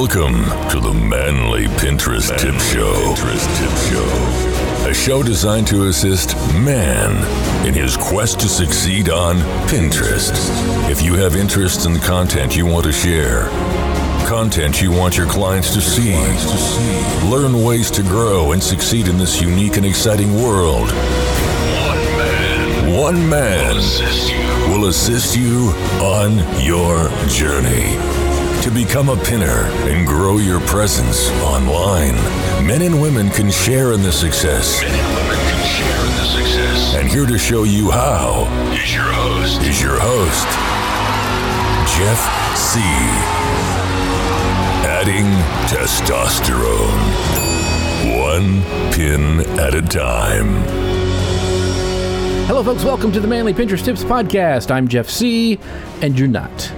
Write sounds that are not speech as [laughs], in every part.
Welcome to the Manly Pinterest Tip Show. Pinterest Tip Show. A show designed to assist man in his quest to succeed on Pinterest. If you have interest in the content you want to share, content you want your clients to see, learn ways to grow and succeed in this unique and exciting world. One man. One man will assist you on your journey to become a pinner and grow your presence online. Men and women can share in the success. Men and women can share in the success. And here to show you how is your host. Is your host, Jeff C. Adding testosterone. One pin at a time. Hello, folks. Welcome to the Manly Pinterest Tips Podcast. I'm Jeff C., and you're not.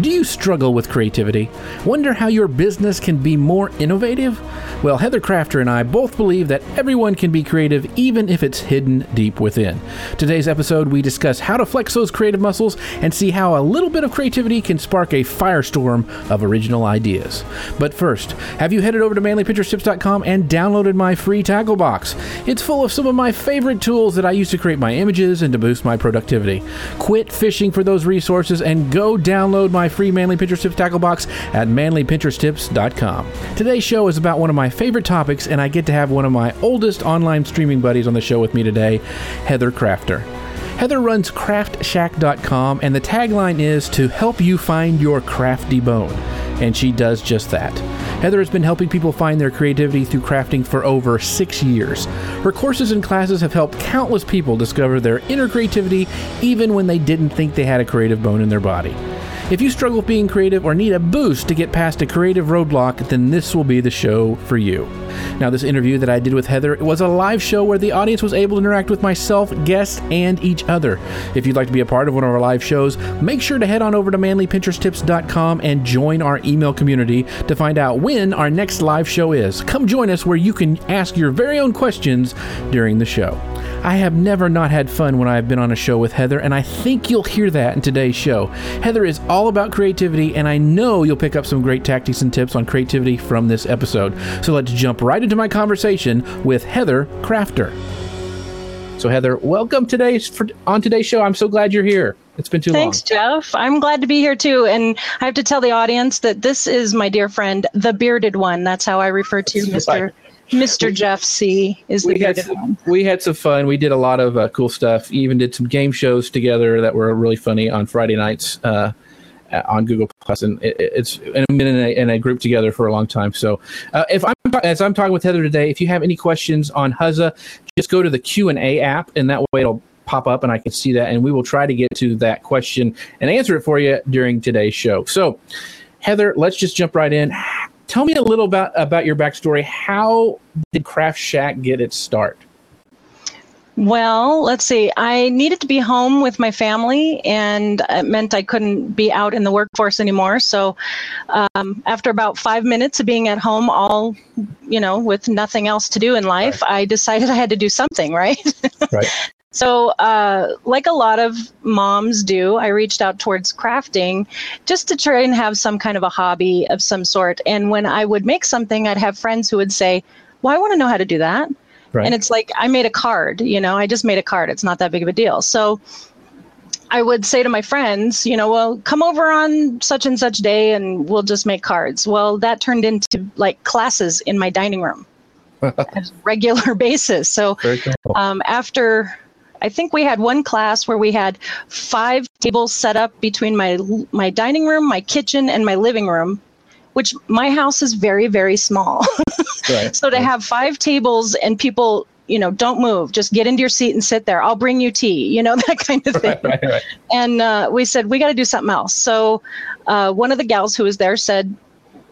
Do you struggle with creativity? Wonder how your business can be more innovative? Well, Heather Kraafter and I both believe that everyone can be creative even if it's hidden deep within. Today's episode, we discuss how to flex those creative muscles and see how a little bit of creativity can spark a firestorm of original ideas. But first, have you headed over to manlypinteresttips.com and downloaded my free tackle box? It's full of some of my favorite tools that I use to create my images and to boost my productivity. Quit fishing for those resources and go download my free Manly Pinterest Tips tackle box at manlypinteresttips.com. Today's show is about one of my favorite topics, and I get to have one of my oldest online streaming buddies on the show with me today, Heather Kraafter. Heather runs kraaftshaak.com, and the tagline is to help you find your crafty bone. And she does just that. Heather has been helping people find their creativity through crafting for over six years. Her courses and classes have helped countless people discover their inner creativity even when they didn't think they had a creative bone in their body. If you struggle with being creative or need a boost to get past a creative roadblock, then this will be the show for you. Now, this interview that I did with Heather it was a live show where the audience was able to interact with myself, guests, and each other. If you'd like to be a part of one of our live shows, make sure to head on over to manlypinteresttips.com and join our email community to find out when our next live show is. Come join us where you can ask your very own questions during the show. I have never not had fun when I've been on a show with Heather, and I think you'll hear that in today's show. Heather is all about creativity, and I know you'll pick up some great tactics and tips on creativity from this episode. So let's jump right into my conversation with Heather Kraafter. So Heather, welcome today for, on today's show. I'm so glad you're here. It's been too Thanks, long. Thanks, Jeff. I'm glad to be here too. And I have to tell the audience that this is my dear friend, the bearded one. That's how I refer to you, Mr. Right. Mr. Jeff C is the we had some, we had some fun. We did a lot of uh, cool stuff. Even did some game shows together that were really funny on Friday nights uh, on Google Plus, and it, it's and been in a, in a, group together for a long time. So, uh, if I'm as I'm talking with Heather today, if you have any questions on Huzza, just go to the Q and A app, and that way it'll pop up and I can see that, and we will try to get to that question and answer it for you during today's show. So, Heather, let's just jump right in tell me a little about about your backstory. How did Craft Shack get its start? Well, let's see. I needed to be home with my family, and it meant I couldn't be out in the workforce anymore. So, um, after about five minutes of being at home, all you know, with nothing else to do in life, right. I decided I had to do something, [laughs] right? right. So, uh, like a lot of moms do, I reached out towards crafting just to try and have some kind of a hobby of some sort. And when I would make something, I'd have friends who would say, Well, I want to know how to do that. Right. And it's like, I made a card, you know, I just made a card. It's not that big of a deal. So, I would say to my friends, you know, well, come over on such and such day and we'll just make cards. Well, that turned into like classes in my dining room. [laughs] as regular [laughs] basis. So cool. um, after I think we had one class where we had five tables set up between my my dining room, my kitchen, and my living room, which my house is very very small. [laughs] right. So to right. have five tables and people you know, don't move. Just get into your seat and sit there. I'll bring you tea. You know [laughs] that kind of thing. Right, right. And uh, we said we got to do something else. So uh, one of the gals who was there said,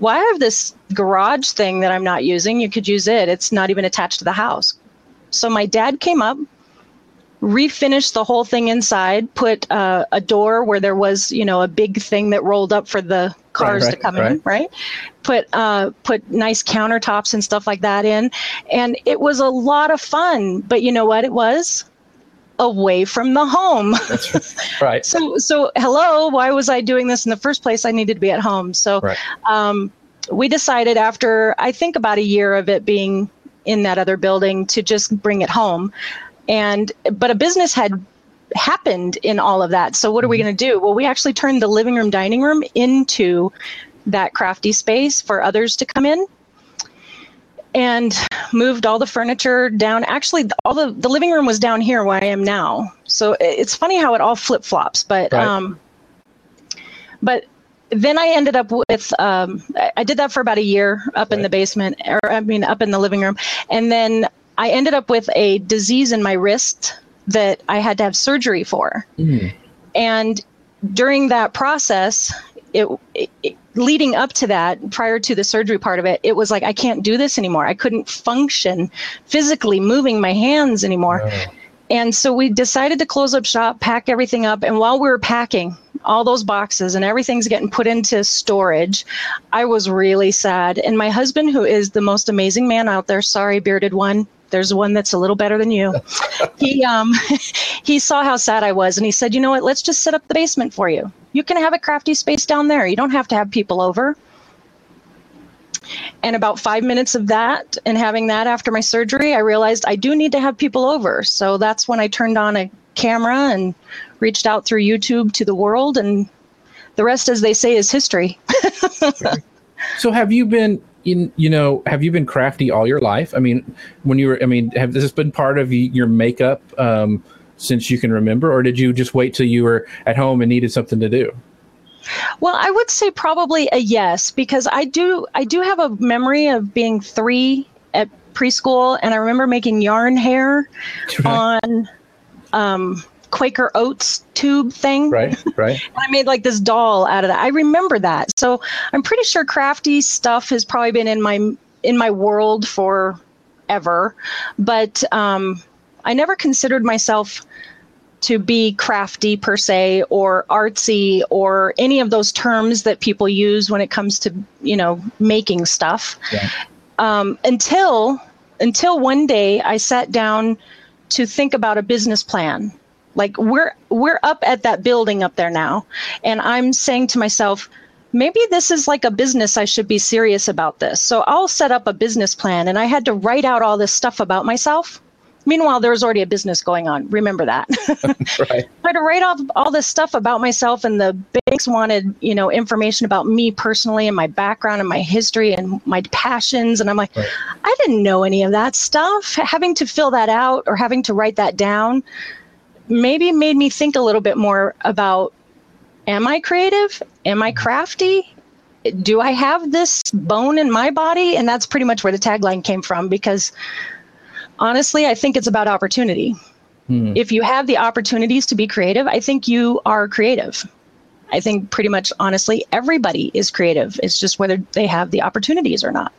"Well, I have this garage thing that I'm not using. You could use it. It's not even attached to the house." So my dad came up, refinished the whole thing inside, put uh, a door where there was, you know, a big thing that rolled up for the cars right, right, to come right. in, right? Put uh, put nice countertops and stuff like that in, and it was a lot of fun. But you know what? It was away from the home. [laughs] That's right. so so hello, why was I doing this in the first place? I needed to be at home. So. Um, we decided after I think about a year of it being in that other building to just bring it home. And but a business had happened in all of that. So what are we going to do? Well, we actually turned the living room dining room into that crafty space for others to come in and moved all the furniture down. Actually, all the, the living room was down here where I am now. So it's funny how it all flip flops, but, right. um, but then I ended up with, um, I did that for about a year up right. in the basement, or I mean, up in the living room. And then I ended up with a disease in my wrist that I had to have surgery for. Mm. And during that process, it, it, leading up to that, prior to the surgery part of it, it was like I can't do this anymore. I couldn't function physically moving my hands anymore. And so we decided to close up shop, pack everything up, and while we were packing all those boxes and everything's getting put into storage, I was really sad. And my husband, who is the most amazing man out there, sorry, bearded one, there's one that's a little better than you. [laughs] he um [laughs] he saw how sad I was and he said, "You know what? Let's just set up the basement for you." You can have a crafty space down there. You don't have to have people over. And about five minutes of that and having that after my surgery, I realized I do need to have people over. So that's when I turned on a camera and reached out through YouTube to the world. And the rest, as they say, is history. [laughs] so have you been in, you know, have you been crafty all your life? I mean, when you were, I mean, have this been part of your makeup? Um, since you can remember, or did you just wait till you were at home and needed something to do? Well, I would say probably a yes because I do I do have a memory of being 3 at preschool and I remember making yarn hair [laughs] on um, Quaker Oats tube thing. Right, right. [laughs] I made like this doll out of that. I remember that. So I'm pretty sure crafty stuff has probably been in my in my world for ever. But um, I never considered myself to be crafty per se or artsy or any of those terms that people use when it comes to you know making stuff yeah. um, until until one day I sat down to think about a business plan. Like we're we're up at that building up there now, and I'm saying to myself, maybe this is like a business I should be serious about this. So I'll set up a business plan, and I had to write out all this stuff about myself Meanwhile, there was already a business going on. Remember that. [laughs] right. I had to write off all this stuff about myself, and the banks wanted, you know, information about me personally and my background and my history and my passions. And I'm like, right. I didn't know any of that stuff. Having to fill that out or having to write that down maybe made me think a little bit more about am I creative? Am I crafty? Do I have this bone in my body? And that's pretty much where the tagline came from because honestly, I think it's about opportunity. Hmm. If you have the opportunities to be creative, I think you are creative. I think pretty much honestly, everybody is creative. It's just whether they have the opportunities or not.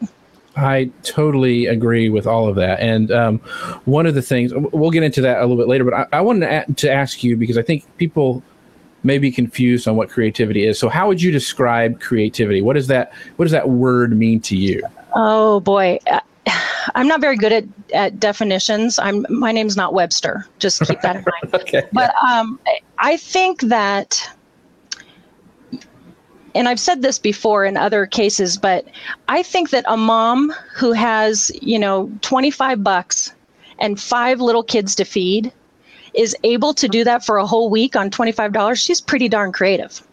I totally agree with all of that. And um, one of the things, we'll get into that a little bit later, but I, I wanted to, a- to ask you because I think people may be confused on what creativity is. So, how would you describe creativity? What does that What does that word mean to you? Oh boy, [sighs] I'm not very good at, at definitions. I'm my name's not Webster. Just keep that in mind. [laughs] okay. But um, I think that, and I've said this before in other cases, but I think that a mom who has you know 25 bucks and five little kids to feed is able to do that for a whole week on $25. She's pretty darn creative.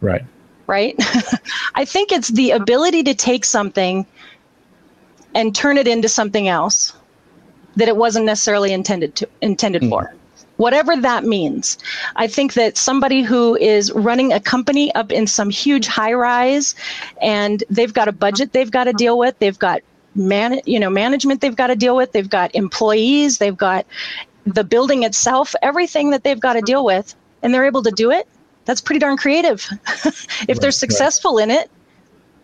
Right. Right. [laughs] I think it's the ability to take something and turn it into something else that it wasn't necessarily intended to intended mm. for whatever that means i think that somebody who is running a company up in some huge high rise and they've got a budget they've got to deal with they've got man you know management they've got to deal with they've got employees they've got the building itself everything that they've got to deal with and they're able to do it that's pretty darn creative [laughs] if right, they're successful right. in it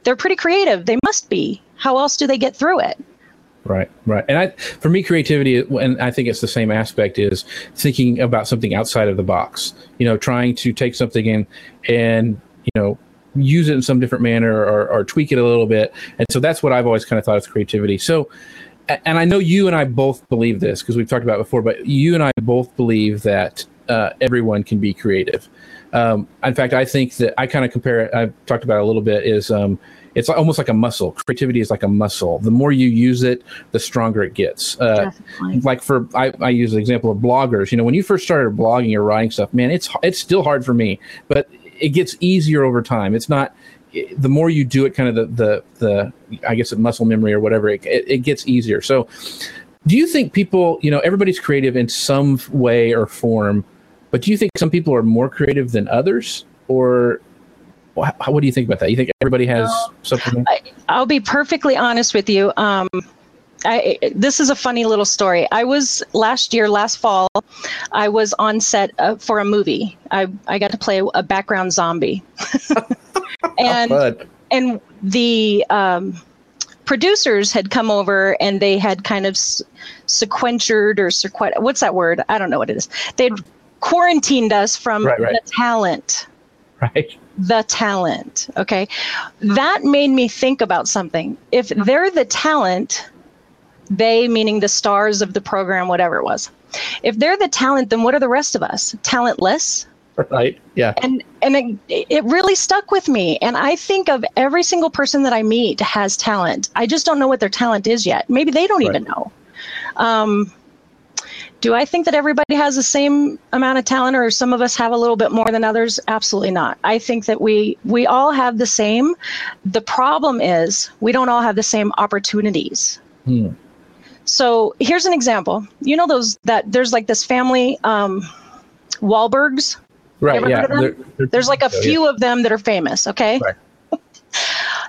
they're pretty creative they must be how else do they get through it? Right, right. And I, for me, creativity, and I think it's the same aspect, is thinking about something outside of the box. You know, trying to take something in and you know use it in some different manner or, or tweak it a little bit. And so that's what I've always kind of thought of creativity. So, and I know you and I both believe this because we've talked about before, but you and I both believe that uh, everyone can be creative. Um, in fact, I think that I kind of compare it. I've talked about it a little bit. Is um, it's almost like a muscle. Creativity is like a muscle. The more you use it, the stronger it gets. Uh, like for I, I use the example of bloggers. You know, when you first started blogging or writing stuff, man, it's it's still hard for me, but it gets easier over time. It's not the more you do it, kind of the the the I guess muscle memory or whatever, it, it, it gets easier. So, do you think people, you know, everybody's creative in some way or form, but do you think some people are more creative than others, or what do you think about that? You think everybody has well, something? I, will be perfectly honest with you. Um, I, this is a funny little story. I was last year, last fall, I was on set uh, for a movie. I, I got to play a background zombie. [laughs] and and the um, producers had come over and they had kind of sequentured or sequet what's that word? I don't know what it is. They'd quarantined us from right, right. the talent. Right the talent. Okay. That made me think about something. If they're the talent, they meaning the stars of the program, whatever it was. If they're the talent, then what are the rest of us? Talentless? Right. Yeah. And and it, it really stuck with me. And I think of every single person that I meet has talent. I just don't know what their talent is yet. Maybe they don't right. even know. Um, do I think that everybody has the same amount of talent or some of us have a little bit more than others? Absolutely not. I think that we we all have the same. The problem is we don't all have the same opportunities. Hmm. So here's an example. You know those that there's like this family um Wahlbergs? Right, yeah. They're, they're, there's like a few yeah. of them that are famous, okay? Right. [laughs]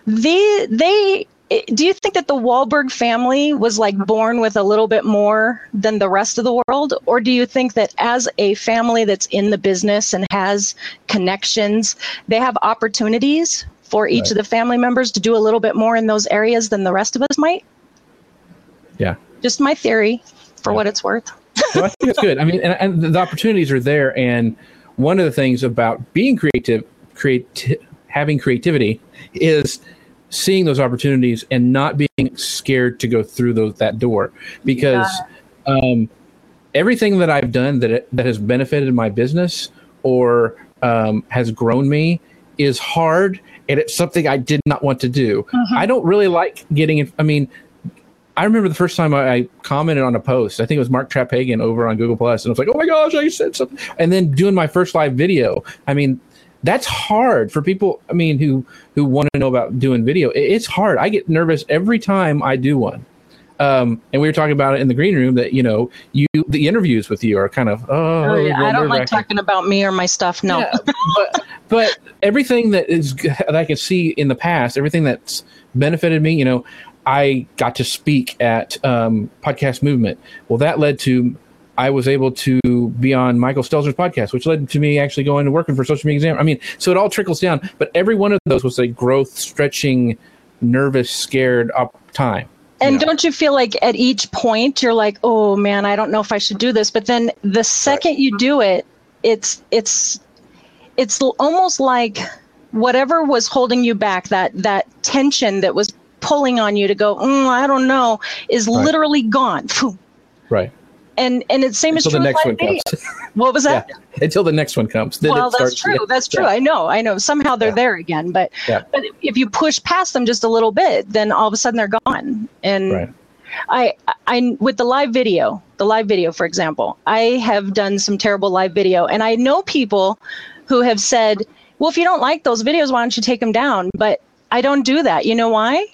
the they do you think that the Wahlberg family was like born with a little bit more than the rest of the world? Or do you think that as a family that's in the business and has connections, they have opportunities for each right. of the family members to do a little bit more in those areas than the rest of us might? Yeah. Just my theory for yeah. what it's worth. [laughs] well, I think it's good. I mean, and, and, the opportunities are there. And one of the things about being creative, create, having creativity is seeing those opportunities and not being scared to go through those that door because yeah. um, everything that I've done that that has benefited my business or um, has grown me is hard and it's something I did not want to do. Mm-hmm. I don't really like getting. I mean, I remember the first time I, I, commented on a post. I think it was Mark Traphagen over on Google Plus, and I was like, "Oh my gosh, I said something!" And then doing my first live video. I mean, that's hard for people i mean who who want to know about doing video it's hard i get nervous every time i do one um, and we were talking about it in the green room that you know you the interviews with you are kind of oh, oh yeah. I don't like talking about me or my stuff. No, yeah, but, but everything that is that I can see in the past, everything that's benefited me, you know, I got to speak at um, Podcast Movement. Well, that led to I was able to be on Michael Stelzner's podcast, which led to me actually going and working for Social Media Exam. I mean, so it all trickles down, but every one of those was a growth, stretching, nervous, scared up time. And know? don't you feel like at each point you're like, oh man, I don't know if I should do this. But then the second right. you do it, it's it's it's almost like whatever was holding you back, that that tension that was pulling on you to go, mm, I don't know, is right. literally gone. [laughs] Right and and it's same until as true the next one comes. what was [laughs] that? Yeah, until the next one comes. Then well, that's starts, true. Yeah. That's true. Yeah. I know. I know. Somehow they're there again, but but if you push past them just a little bit, then all of a sudden they're gone. And right. I I with the live video, the live video, for example, I have done some terrible live video, and I know people who have said, "Well, if you don't like those videos, why don't you take them down?" But I don't do that. You know why?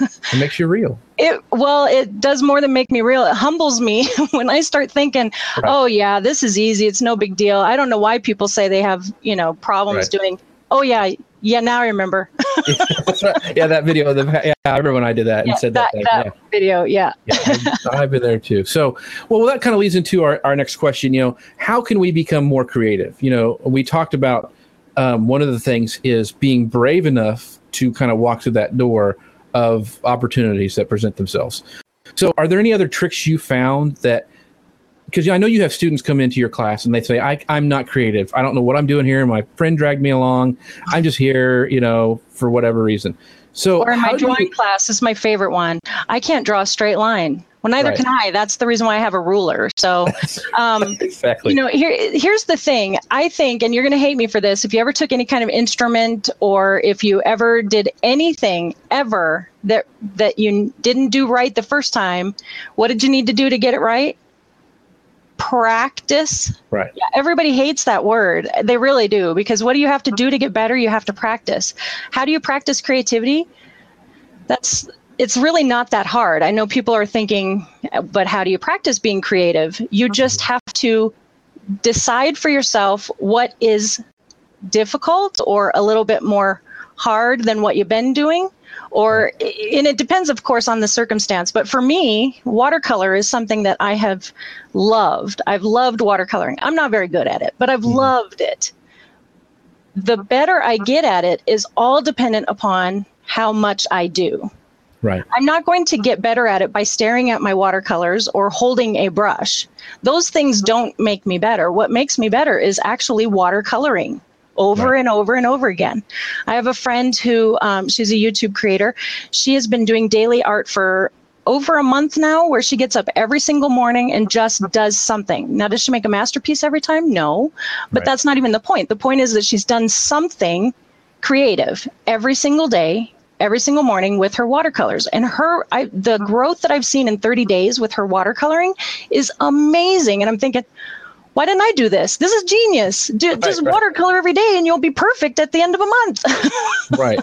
it makes you real. It well, it does more than make me real. It humbles me [laughs] when I start thinking, right. "Oh yeah, this is easy. It's no big deal." I don't know why people say they have, you know, problems right. doing. Oh yeah, yeah. Now I remember. [laughs] yeah, that video. The, yeah, I remember when I did that yeah, and said that. That, that yeah. video. Yeah. yeah I've, [laughs] I've, been there too. So, well, that kind of leads into our, our next question. You know, how can we become more creative? You know, we talked about um, one of the things is being brave enough to kind of walk through that door of opportunities that present themselves. So, are there any other tricks you found that? Because I know you have students come into your class and they say, I, "I'm not creative. I don't know what I'm doing here. My friend dragged me along. I'm just here, you know, for whatever reason." So, or in my drawing you... class, this is my favorite one. I can't draw a straight line. Well, neither Right. can I. That's the reason why I have a ruler. So, um, [laughs] exactly. you know, here here's the thing. I think, and you're going to hate me for this. If you ever took any kind of instrument, or if you ever did anything ever that that you didn't do right the first time, what did you need to do to get it right? Practice. right. Yeah, everybody hates that word. They really do because what do you have to do to get better? You have to practice. How do you practice creativity? That's it's really not that hard. I know people are thinking, but how do you practice being creative? You mm-hmm. just have to decide for yourself what is difficult or a little bit more hard than what you've been doing or and it depends of course on the circumstance. But for me watercolor is something that i have loved. I've loved watercoloring. I'm not very good at it but i've mm-hmm. loved it. The mm-hmm. better i get at it is all dependent upon how much i do Right. I'm not going to get better at it by staring at my watercolors or holding a brush. Those things don't make me better. What makes me better is actually watercoloring over Right. and over and over again. I have a friend who, um, she's a YouTube creator. She has been doing daily art for over a month now, where she gets up every single morning and just does something. Now, does she make a masterpiece every time? No, but Right. that's not even the point. The point is that she's done something creative every single day every single morning with her watercolors. And her I, the growth that i've seen in 30 days with her watercoloring is amazing. And i'm thinking why didn't i do this? This is genius. Do, just right. watercolor every day and you'll be perfect at the end of a month. [laughs] Right.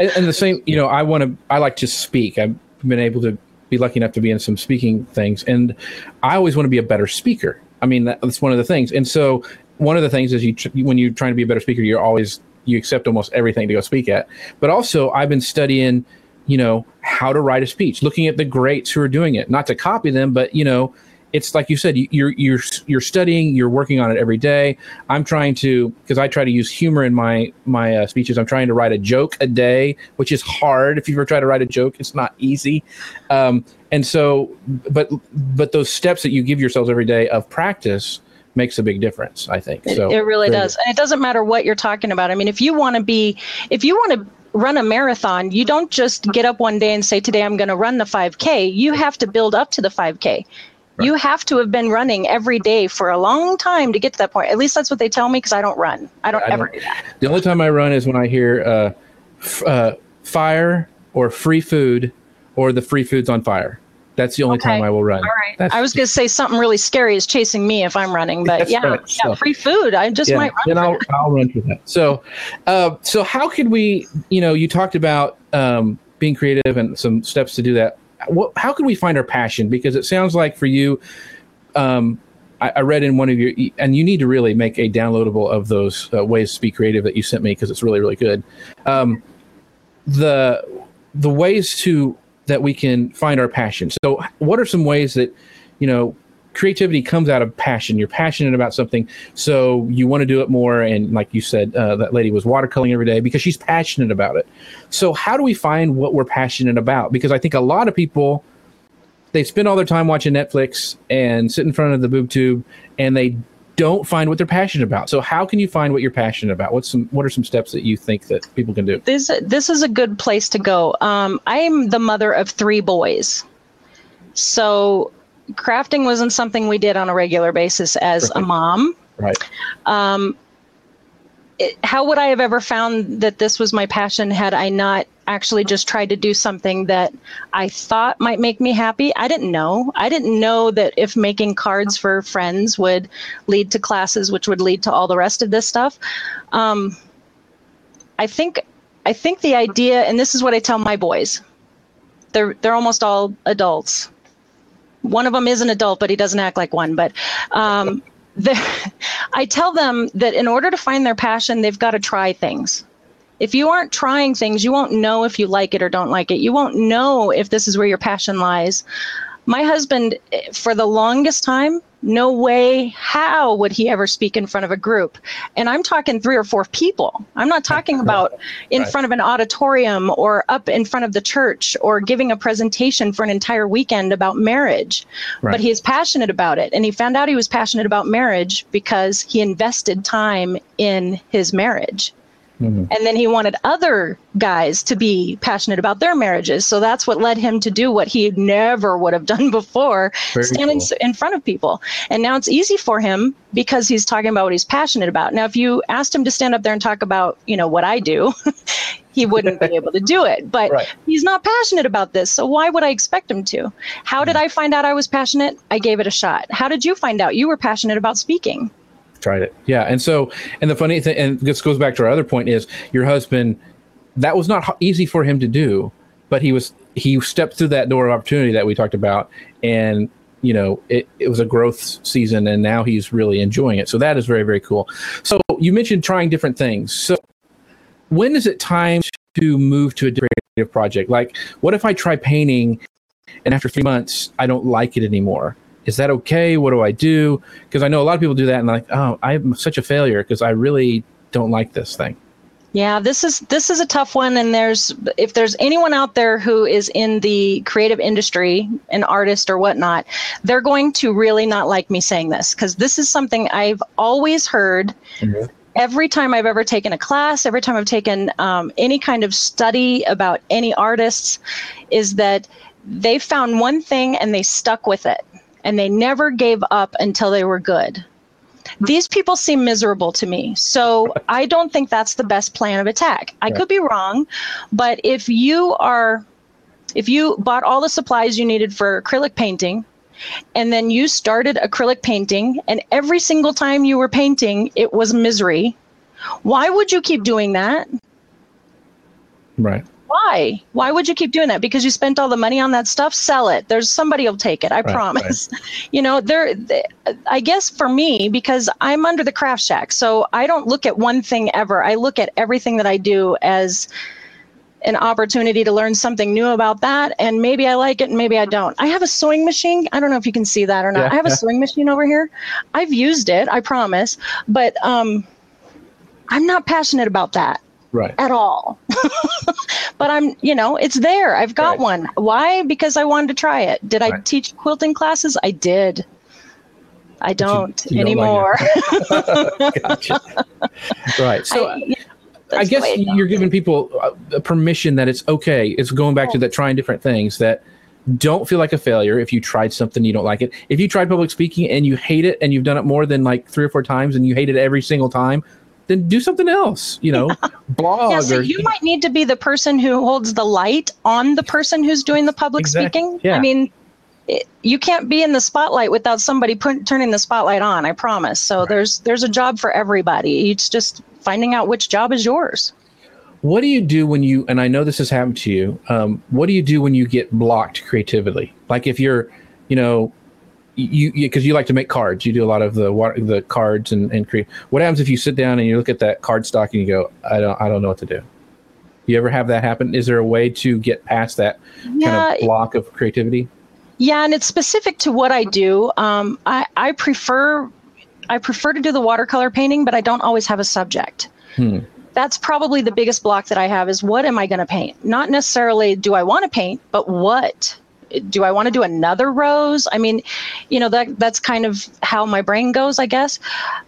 And, and the same you know i want to i like to speak. I've been able to be lucky enough to be in some speaking things. And i always want to be a better speaker. I mean that, that's one of the things. And so one of the things is you when you're trying to be a better speaker you're always you accept almost everything to go speak at. But also i've been studying you know how to write a speech looking at the greats who are doing it. Not to copy them but you know it's like you said you- you're you're you're studying you're working on it every day. I'm trying to because i try to use humor in my my uh, speeches. I'm trying to write a joke a day which is hard. If you ever try to write a joke it's not easy. Um, and so but but those steps that you give yourselves every day of practice makes a big difference i think so. it really does. and it doesn't matter what you're talking about. I mean if you want to be if you want to run a marathon you don't just get up one day and say today i'm going to run the 5k you have to build up to the 5k you have to have been running every day for a long time to get to that point. At least that's what they tell me because i don't run. I don't I ever don't- do that. The only time I run is when I hear uh, f- uh, fire or free food or the free food's on fire. That's the only time I will run. All right. That's, I was going to say something really scary is chasing me if I'm running, but yeah, right. yeah, So- free food. I just yeah, might run. then for I'll, that. I'll run for that. So, uh, so how could we, you know, you talked about um, being creative and some steps to do that. What, how can we find our passion? Because it sounds like for you, um, I, I read in one of your, and you need to really make a downloadable of those uh, ways to be creative that you sent me because it's really, really good. Um, the the ways to that we can find our passion. So, what are some ways that you know creativity comes out of passion? You're passionate about something, so you want to do it more. And like you said, uh, that lady was watercoloring every day because she's passionate about it. So, how do we find what we're passionate about? Because I think a lot of people they spend all their time watching Netflix and sit in front of the boob tube, and they don't find what they're passionate about. So, how can you find what you're passionate about? What's some what are some steps that you think that people can do? this this is a good place to go. Um, I'm the mother of three boys, so crafting wasn't something we did on a regular basis as a mom. Right. Um, it, how would I have ever found that this was my passion had I not actually just tried to do something that I thought might make me happy? I didn't know. I didn't know that if making cards for friends would lead to classes, which would lead to all the rest of this stuff. Um, I think I think the idea, and this is what I tell my boys. They're they're almost all adults. One of them is an adult, but he doesn't act like one. But um, [laughs] I tell them that in order to find their passion, they've got to try things. If you aren't trying things, you won't know if you like it or don't like it. You won't know if this is where your passion lies. My husband, eh, for the longest time, no way, how would he ever speak in front of a group? And I'm talking three or four people. I'm not talking about in Right. front of an auditorium or up in front of the church or giving a presentation for an entire weekend about marriage. Right. But he is passionate about it. And he found out he was passionate about marriage because he invested time in his marriage. Mm-hmm. And then he wanted other guys to be passionate about their marriages. So that's what led him to do what he never would have [laughs] done before, Very standing cool. in front of people. And now it's easy for him because he's talking about what he's passionate about. Now, if you asked him to stand up there and talk about, you know, what I do, [laughs] he wouldn't be able to do it. But right. he's not passionate about this. So why would I expect him to? How did mm. I find out I was passionate? I gave it a shot. How did you find out you were passionate about speaking? Tried it. Yeah, and so and the funny thing, and this goes back to our other point is your husband. That was not easy for him to do, but he was he stepped through that door of opportunity that we talked about, and you know it, it was a growth season, and now he's really enjoying it. So that is very very cool. So you mentioned trying different things. So when is it time to move to a creative project? Like, what if I try painting, and after three months I don't like it anymore? Is that okay? What do I do? Because I know a lot of people do that and like, oh, I'm such a failure because I really don't like this thing. Yeah, this is this is a tough one and there's if there's anyone out there who is in the creative industry, an artist or whatnot, they're going to really not like me saying this because this is something I've always heard mm-hmm. every time I've ever taken a class, every time I've taken um, any kind of study about any artists, is that they found one thing and they stuck with it and they never gave up until they were good. These people seem miserable to me. So I don't think that's the best plan of attack. I could be wrong, but if you are if you bought all the supplies you needed for acrylic painting and then you started acrylic painting and every single time you were painting it was misery, why would you keep doing that? Right why? Why would you keep doing that? Because you spent all the money on that stuff? Sell it. There's somebody will take it. I right, promise. Right. [laughs] You know, there. I guess for me, because I'm under the craft shack, so I don't look at one thing ever. I look at everything that I do as an opportunity to learn something new about that and maybe I like it and maybe I don't. I have a sewing machine. I don't know if you can see that or not. Yeah. I have a sewing machine over here. I've used it, I promise, but um I'm not passionate about that right. at all. [laughs] but I'm, you know, it's there. I've got right. one. Why? Because I wanted to try it. Did right. I teach quilting classes? I did. I don't you, you anymore. [laughs] gotcha. Right. So I, I guess you're giving people uh, a permission that it's okay. It's going back to that trying different things that don't feel like a failure if you tried something you don't like it. If you tried public speaking and you hate it and you've done it more than like three or four times and you hate it every single time, then do something else, you know, [laughs] blog. Yeah, so or, you might need to be the person who holds the light on the person who's doing the public exactly. speaking. Yeah. I mean, it, you can't be in the spotlight without somebody put, turning the spotlight on. I promise. So right. there's there's a job for everybody. It's just finding out which job is yours. What do you do when you? And I know this has happened to you. Um, what do you do when you get blocked creatively? Like if you're, you know, you because you, you, like to make cards. You do a lot of the the cards and, and create. What happens if you sit down and you look at that card stock and you go, I don't I don't know what to do. You ever have that happen? Is there a way to get past that yeah, kind of block of creativity? Yeah, and it's specific to what I do. Um, I I prefer I prefer to do the watercolor painting, but I don't always have a subject. Hmm. That's probably the biggest block that I have is what am I going to paint? Not necessarily do I want to paint, but what do I want to do another rose? I mean, you know, that that's kind of how my brain goes, I guess.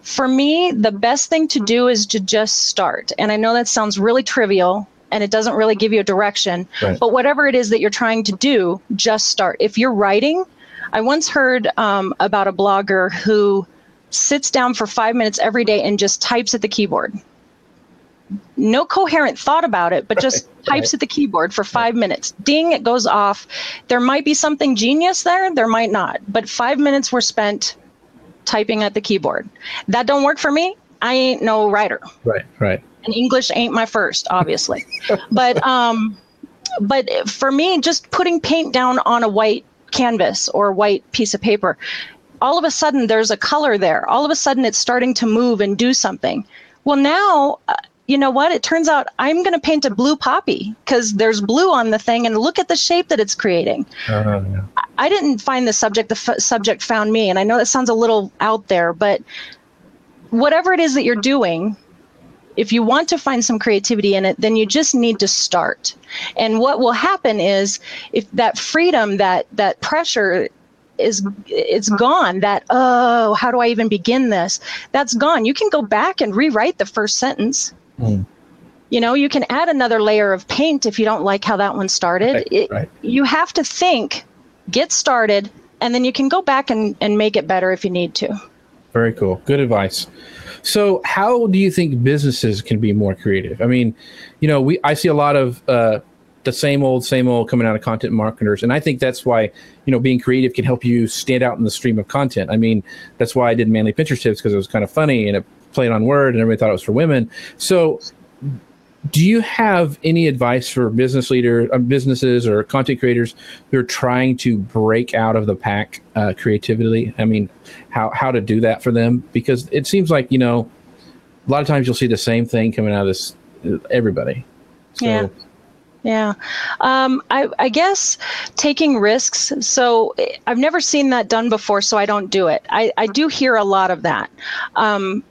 For me, the best thing to do is to just start. And I know that sounds really trivial and it doesn't really give you a direction, right. but whatever it is that you're trying to do, just start. If you're writing, I once heard um, about a blogger who sits down for five minutes every day and just types at the keyboard no coherent thought about it, but just [laughs] right, types at the keyboard for five minutes. Ding, it goes off. There might be something genius there, there might not, but five minutes were spent typing at the keyboard. That don't work for me. I ain't no writer. Right, right. And English ain't my first, obviously. [laughs] but um, but for me, just putting paint down on a white canvas or white piece of paper, all of a sudden there's a color there. All of a sudden it's starting to move and do something. Well, now uh, you know what? It turns out I'm going to paint a blue poppy because there's blue on the thing, and look at the shape that it's creating. Uh, yeah. I didn't find the subject; the f- subject found me, and I know that sounds a little out there, but whatever it is that you're doing, if you want to find some creativity in it, then you just need to start. And what will happen is, if that freedom, that that pressure is it's gone that oh how do i even begin this that's gone you can go back and rewrite the first sentence Mm. You know, you can add another layer of paint if you don't like how that one started. Right, It- right. You have to think, get started, and then you can go back and, and make it better if you need to. Very cool. Good advice. So, how do you think businesses can be more creative? I mean, you know, we I see a lot of uh, the same old, same old coming out of content marketers, and I think that's why you know being creative can help you stand out in the stream of content. I mean, that's why I did manly Pinterest tips because it was kind of funny and it played on word, and everybody thought it was for women. So, do you have any advice for business leaders, uh, businesses, or content creators who are trying to break out of the pack uh, creatively? I mean, how how to do that for them? Because it seems like you know, a lot of times you'll see the same thing coming out of this everybody. So, Yeah. Yeah. Um, I, I guess taking risks. So eh, I've never seen that done before, so I don't do it. I, I do hear a lot of that. Um,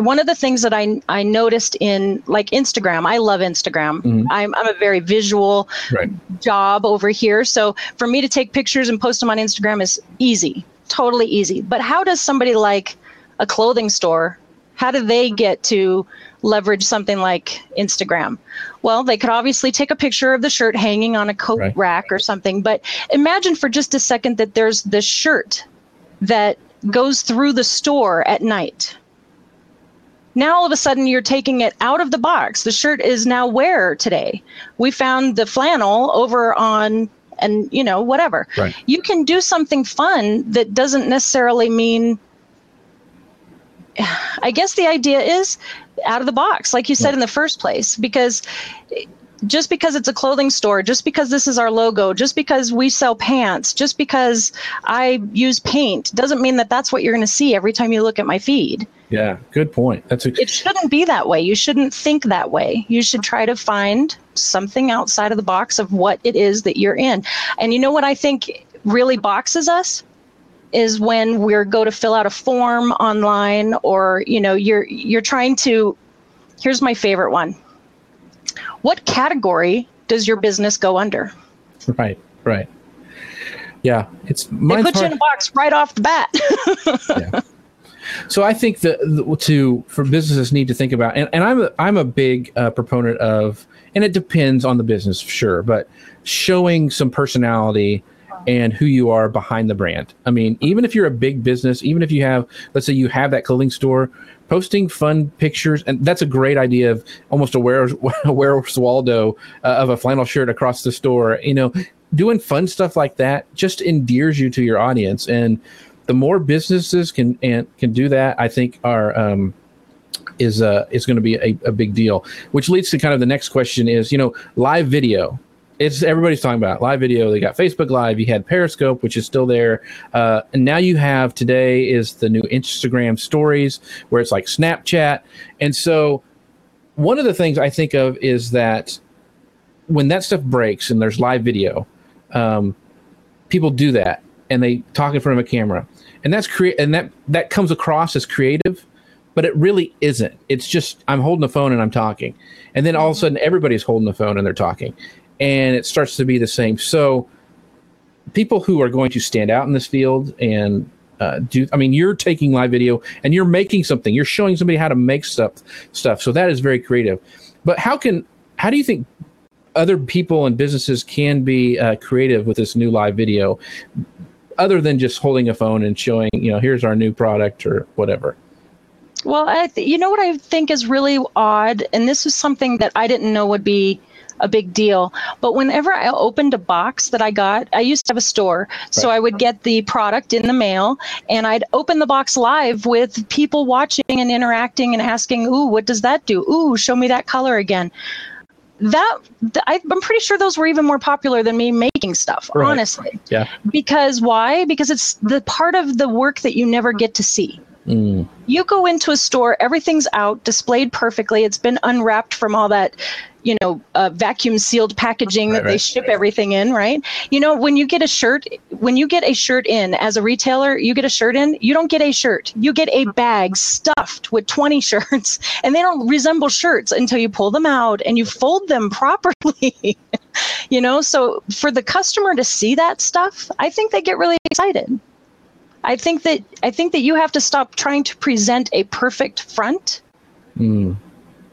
one of the things that I, I noticed in like Instagram, I love Instagram. Mhm. I'm, I'm a very visual Right. job over here. So for me to take pictures and post them on Instagram is easy, totally easy. But how does somebody like a clothing store, how do they get to leverage something like Instagram? Well, they could obviously take a picture of the shirt hanging on a coat Right. rack or something. But imagine for just a second that there's this shirt that goes through the store at night. Now all of a sudden you're taking it out of the box. The shirt is now wear today. We found the flannel over on and you know whatever. Right. You can do something fun that doesn't necessarily mean I guess the idea is out of the box, like you said Right. in the first place, because just because it's a clothing store, just because this is our logo, just because we sell pants, just because I use paint, doesn't mean that that's what you're going to see every time you look at my feed. Yeah. Good point. That's a, It shouldn't be that way. You shouldn't think that way. You should try to find something outside of the box of what it is that you're in. And you know what I think really boxes us? is when we're go to fill out a form online or you know you're you're trying to here's my favorite one what category does your business go under right. Right. Yeah. It's they put you in a box right off the bat [laughs] yeah. So I think that to for businesses need to think about, and, and I'm a, I'm a big uh, proponent of, and it depends on the business, sure, but showing some personality and who you are behind the brand. I mean, even if you're a big business, even if you have, let's say you have that clothing store, posting fun pictures, and that's a great idea of almost a Where's, [laughs] Where's Waldo uh, of a flannel shirt across the store. You know, doing fun stuff like that just endears you to your audience and the more businesses can and can do that, I think are um, is uh, is going to be a, a big deal. Which leads to kind of the next question is you know live video. It's everybody's talking about live video. They got Facebook Live. You had Periscope, which is still there, uh, and now you have today is the new Instagram Stories, where it's like Snapchat. And so, one of the things I think of is that when that stuff breaks and there's live video, um, people do that and they talk in front of a camera and that's create and that that comes across as creative but it really isn't it's just i'm holding the phone and i'm talking and then all of a sudden everybody's holding the phone and they're talking and it starts to be the same. So people who are going to stand out in this field and uh, do i mean you're taking live video and you're making something. You're showing somebody how to make stuff stuff. So that is very creative. But how can how do you think other people and businesses can be uh, creative with this new live video other than just holding a phone and showing you know here's our new product or whatever? Well, th- you know what I think is really odd, and this is something that I didn't know would be a big deal. But whenever I opened a box that I got, I used to have a store, so I would get the product in the mail, and I'd open the box live with people watching and interacting and asking, "Ooh, what does that do? Ooh, show me that color again." That I'm pretty sure those were even more popular than me making stuff, Right. honestly. yeah Because why? Because it's the part of the work that you never get to see mm, you go into a store everything's out displayed perfectly it's been unwrapped from all that you know uh, vacuum sealed packaging Right, that they right. ship everything in right? You know when you get a shirt when you get a shirt in as a retailer you get a shirt in you don't get a shirt. You get a bag stuffed with 20 [laughs] shirts and they don't resemble shirts until you pull them out and you fold them [laughs] properly [laughs] you know? So for the customer to see that stuff i think they get really excited. I think that I think that you have to stop trying to present a perfect front mm,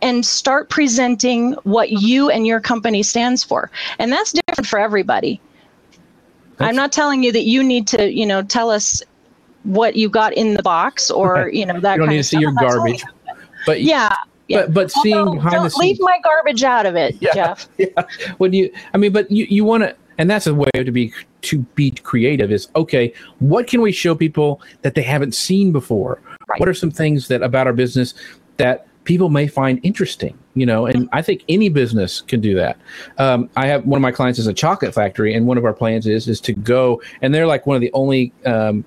and start presenting what you and your company stands for. And that's different for everybody. That's, I'm not telling you that you need to, you know, tell us what you got in the box or, you know, that you don't need to see your garbage. But yeah, yeah. But but seeing Although, behind the scenes, leave my garbage out of it, yeah, Jeff. [laughs] Yeah. When you, I mean, but you you want to, and that's a way to be to be creative. Is okay. What can we show people that they haven't seen before? Right. What are some things that about our business that people may find interesting? You know, and I think any business can do that. Um, I have one of my clients is a chocolate factory, and one of our plans is is to go, and they're like one of the only um,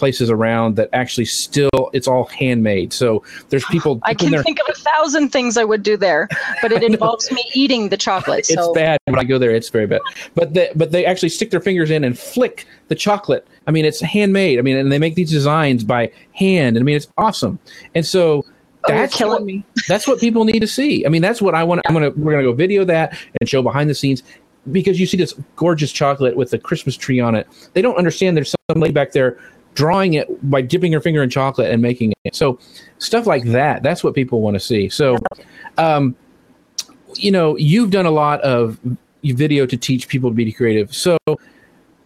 places around that actually still it's all handmade. So there's people. I can think of a thousand things I would do there, but it [laughs] involves me eating the chocolate. So. It's bad when I go there. It's very bad. But they, but they actually stick their fingers in and flick the chocolate. I mean, it's handmade. I mean, and they make these designs by hand. And I mean, it's awesome. And so. Oh, that's killing what, me. [laughs] that's what people need to see. I mean, that's what I want. I'm gonna we're gonna go video that and show behind the scenes because you see this gorgeous chocolate with the Christmas tree on it. They don't understand there's some lady back there drawing it by dipping your finger in chocolate and making it. So stuff like that, that's what people want to see. So, um, you know, you've done a lot of video to teach people to be creative. So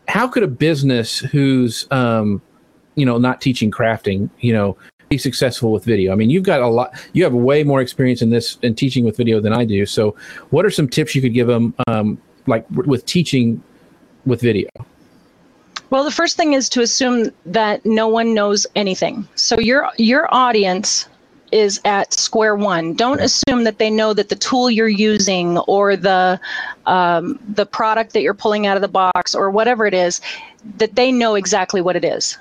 how could a business who's, um, you know, not teaching crafting, you know, be successful with video? I mean, you've got a lot, you have way more experience in this and teaching with video than I do. So what are some tips you could give them, um, like with teaching with video? Well, the first thing is to assume that no one knows anything. So your your audience is at square one. Don't assume that they know that the tool you're using or the um, the product that you're pulling out of the box or whatever it is that they know exactly what it is.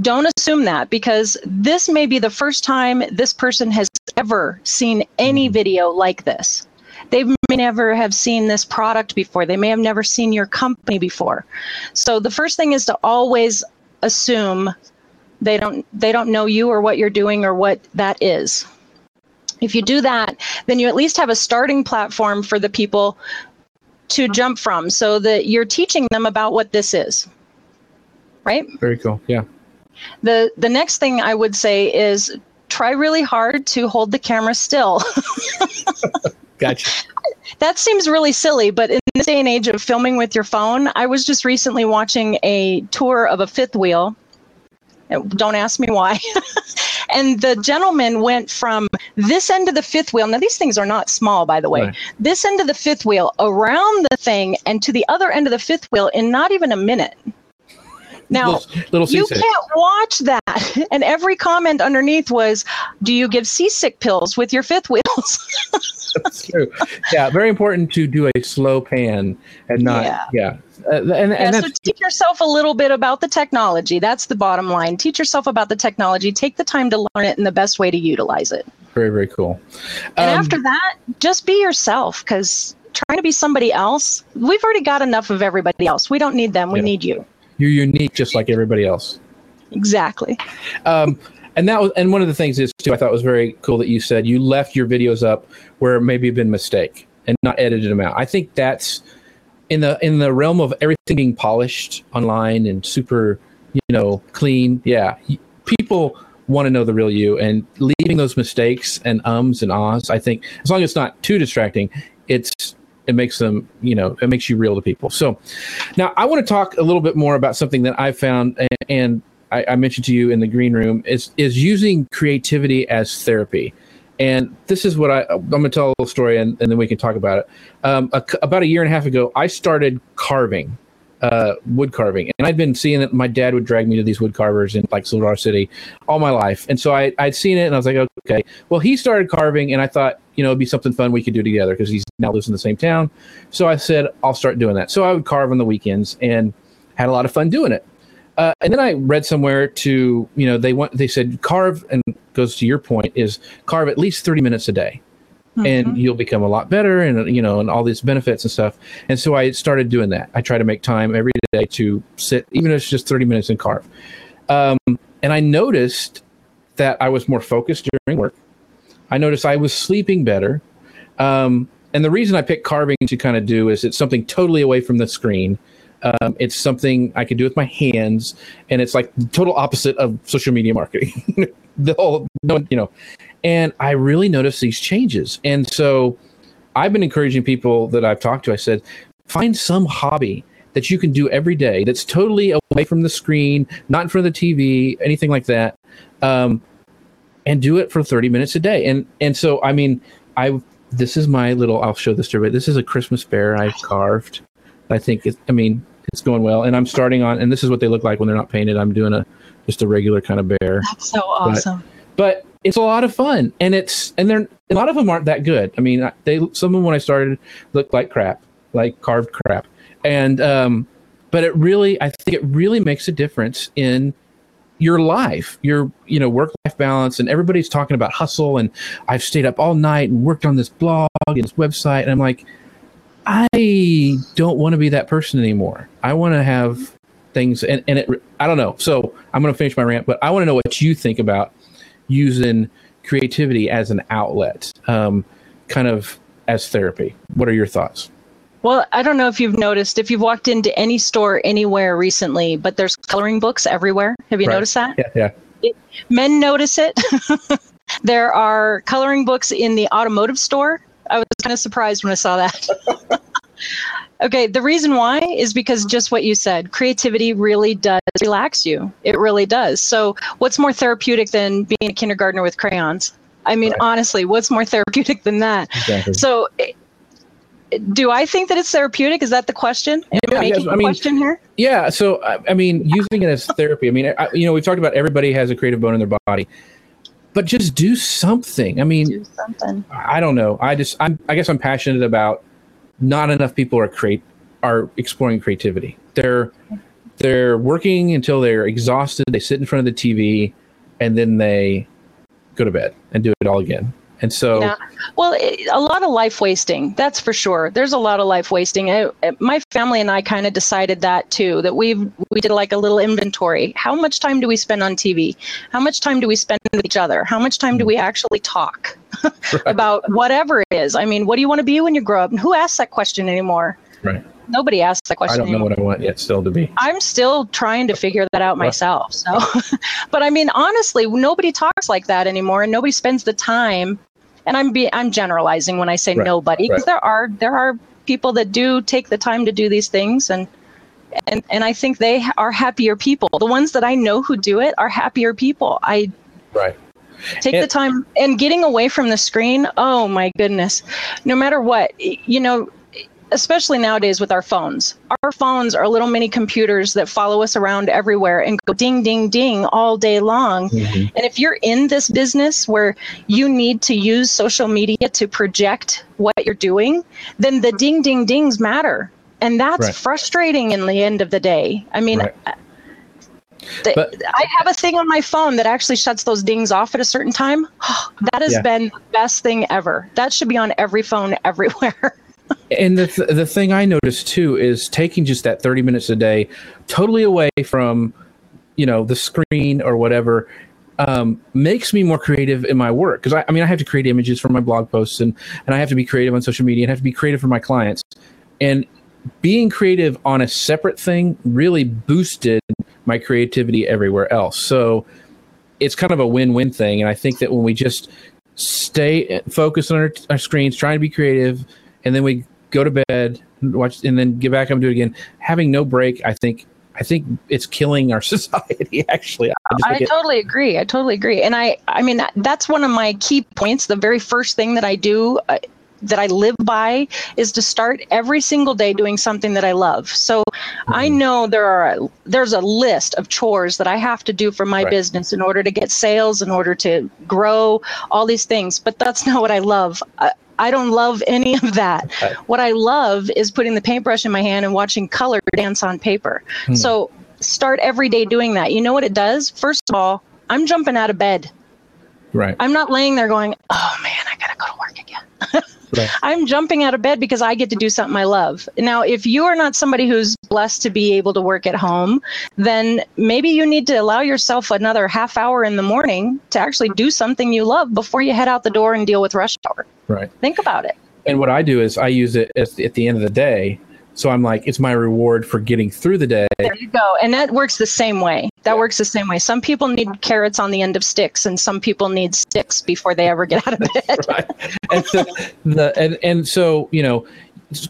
Don't assume that because this may be the first time this person has ever seen any mm-hmm. video like this. They may never have seen this product before. They may have never seen your company before. So the first thing is to always assume they don't they don't know you or what you're doing or what that is. If you do that, then you at least have a starting platform for the people to jump from so that you're teaching them about what this is. Right? Very cool. Yeah. The the next thing I would say is try really hard to hold the camera still. [laughs] Gotcha. That seems really silly, but in this day and age of filming with your phone, I was just recently watching a tour of a fifth wheel. Uh, don't ask me why. [laughs] and the gentleman went from this end of the fifth wheel. Now, these things are not small, by the way. Right. This end of the fifth wheel around the thing and to the other end of the fifth wheel in not even a minute. Now, little, little you can't watch that. [laughs] And every comment underneath was, Do you give seasick pills with your fifth wheels? [laughs] That's true. Yeah, very important to do a slow pan and not, yeah. yeah. Uh, and, yeah, and so teach yourself a little bit about the technology. That's the bottom line. Teach yourself about the technology. Take the time to learn it and the best way to utilize it. Very, very cool. And um, after that, just be yourself because trying to be somebody else, we've already got enough of everybody else. We don't need them. We yeah. need you. You're unique, just like everybody else. Exactly. Um, and that was, and one of the things is too, I thought was very cool that you said you left your videos up where maybe been mistake and not edited them out. I think that's in the in the realm of everything being polished online and super, you know, clean. Yeah, people want to know the real you, and leaving those mistakes and ums and ahs. I think as long as it's not too distracting, it's it makes them you know it makes you real to people so now i want to talk a little bit more about something that i found and, and I, I, mentioned to you in the green room is is using creativity as therapy and this is what I, I'm going to tell a little story and, and then we can talk about it. Um, a, about a year and a half ago, I started carving uh, wood carving. And I'd been seeing that my dad would drag me to these wood carvers in like Silver City all my life. And so I, I'd seen it and I was like, okay, well, he started carving and I thought, you know, it'd be something fun we could do together because he's now lives in the same town. So I said, I'll start doing that. So I would carve on the weekends and had a lot of fun doing it. Uh, and then I read somewhere to, you know, they want, they said carve and goes to your point is carve at least 30 minutes a day mm-hmm. and you'll become a lot better and you know and all these benefits and stuff and so i started doing that i try to make time every day to sit even if it's just 30 minutes and carve um, and i noticed that i was more focused during work i noticed i was sleeping better um, and the reason i picked carving to kind of do is it's something totally away from the screen um, it's something I can do with my hands, and it's like the total opposite of social media marketing. [laughs] the whole, you know, And I really noticed these changes. And so I've been encouraging people that I've talked to, I said, find some hobby that you can do every day that's totally away from the screen, not in front of the TV, anything like that. Um, and do it for 30 minutes a day. And and so I mean, I this is my little I'll show this to everybody. This is a Christmas bear I've carved. I think it, I mean, it's going well. And I'm starting on and this is what they look like when they're not painted. I'm doing a just a regular kind of bear. That's so awesome. But, but it's a lot of fun and it's and they're a lot of them aren't that good. I mean, they some of them when I started looked like crap, like carved crap. And um but it really I think it really makes a difference in your life, your you know work life balance, and everybody's talking about hustle. And I've stayed up all night and worked on this blog and this website, and I'm like, I don't want to be that person anymore. I want to have things, and and it, I don't know. So I'm going to finish my rant, but I want to know what you think about using creativity as an outlet, um, kind of as therapy. What are your thoughts? Well, I don't know if you've noticed if you've walked into any store anywhere recently, but there's coloring books everywhere. Have you right. noticed that? Yeah, yeah. It, men notice it. [laughs] there are coloring books in the automotive store. I was kind of surprised when I saw that. [laughs] okay, the reason why is because just what you said, creativity really does relax you. It really does. So, what's more therapeutic than being a kindergartner with crayons? I mean, right. honestly, what's more therapeutic than that? Exactly. So, do I think that it's therapeutic? Is that the question? Am yeah, yes. I mean, question here? Yeah. So, I, I, mean, using it as therapy. I mean, I, you know, we've talked about everybody has a creative bone in their body, but just do something. I mean, do something. I don't know. I just, I'm, I guess I'm passionate about not enough people are create are exploring creativity. They're they're working until they're exhausted. They sit in front of the TV, and then they go to bed and do it all again. And so, yeah. well, it, a lot of life wasting, that's for sure. There's a lot of life wasting. It, my family and I kind of decided that too, that we we did like a little inventory. How much time do we spend on TV? How much time do we spend with each other? How much time do we actually talk [laughs] about whatever it is? I mean, what do you want to be when you grow up? And who asks that question anymore? Right nobody asks that question. I don't know what I want yet still to be. I'm still trying to figure that out myself. So, [laughs] but I mean, honestly, nobody talks like that anymore, and nobody spends the time and I'm be I'm generalizing when I say right. nobody because right. there are there are people that do take the time to do these things and and and I think they are happier people. The ones that I know who do it are happier people. I right take and, the time and getting away from the screen. Oh my goodness, no matter what, you know especially nowadays with our phones. Our phones are little mini computers that follow us around everywhere and go ding, ding, ding all day long. Mm-hmm. And if you're in this business where you need to use social media to project what you're doing, then the ding, ding, dings matter. And that's right. frustrating in the end of the day. I mean, right. but, I have a thing on my phone that actually shuts those dings off at a certain time. [sighs] that has yeah. been the best thing ever. That should be on every phone [laughs] everywhere and the th- the thing I noticed too is taking just that 30 minutes a day totally away from you know the screen or whatever um, makes me more creative in my work. Because I, I, mean I have to create images for my blog posts and and I have to be creative on social media and have to be creative for my clients. And being creative on a separate thing really boosted my creativity everywhere else. So it's kind of a win-win thing. And I think that when we just stay focused on our, our screens trying to be creative and then we go to bed, watch, and then get back up and do it again. Having no break, I think, I think it's killing our [laughs] society. Actually, I, I totally agree. I totally agree. And I, I mean, that's one of my key points. The very first thing that I do. Uh, that I live by is to start every single day doing something that I love. So mm-hmm. I know there are there's a list of chores that I have to do for my right. business in order to get sales, in order to grow, all these things. But that's [laughs] not what I love. I, I don't love any of that. What I love is putting the paintbrush in my hand and watching color dance on paper. Hmm. So start every day doing that. You know what it does? First of all, I'm jumping out of bed. Right. I'm not laying there going, "Oh man, I got to go to work again." [laughs] right. I'm jumping out of bed because I get to do something I love. Now, if you are not somebody who's blessed to be able to work at home, then maybe you need to allow yourself another half hour in the morning to actually do something you love before you head out the door and deal with rush hour. Right. Think about it. And what I do is I use it at the end of the day So I'm like, it's my reward for getting through the day. There you go. And that works the same way. That works the same way. Some people need carrots on the end of sticks, and some people need sticks before they ever get out of [laughs] bed. right. And so the and, and so you know,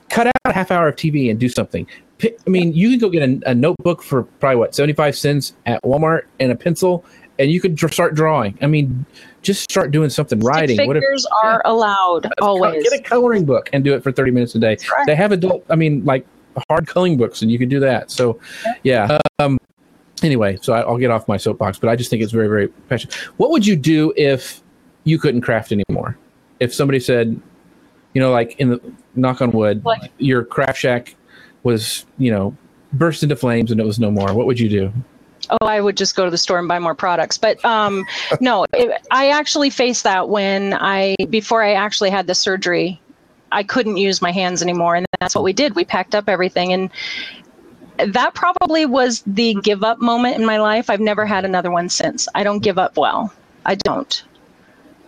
cut out a half hour of TV and do something. I mean, you can go get a, a notebook for probably what seventy five cents at Walmart and a pencil, and you could start drawing. I mean, just start doing something, writing. Stick figures are yeah. allowed always. Get a coloring book and do it for thirty minutes a day. Right. They have adult, I mean, like hard coloring books, and you can do that. So, yeah. Um, anyway, so I, will get off my soapbox, but I just think it's very, very passionate. What would you do if you couldn't craft anymore? If somebody said, you know, like in the knock on wood, like, your craft shack was, you know, burst into flames and it was no more, what would you do? Oh, I would just go to the store and buy more products. But um, [laughs] no, it, I actually faced that when I, before I actually had the surgery, I couldn't use my hands anymore. And that's what we did. We packed up everything. And that probably was the give up moment in my life. I've never had another one since. I don't give up well. I don't.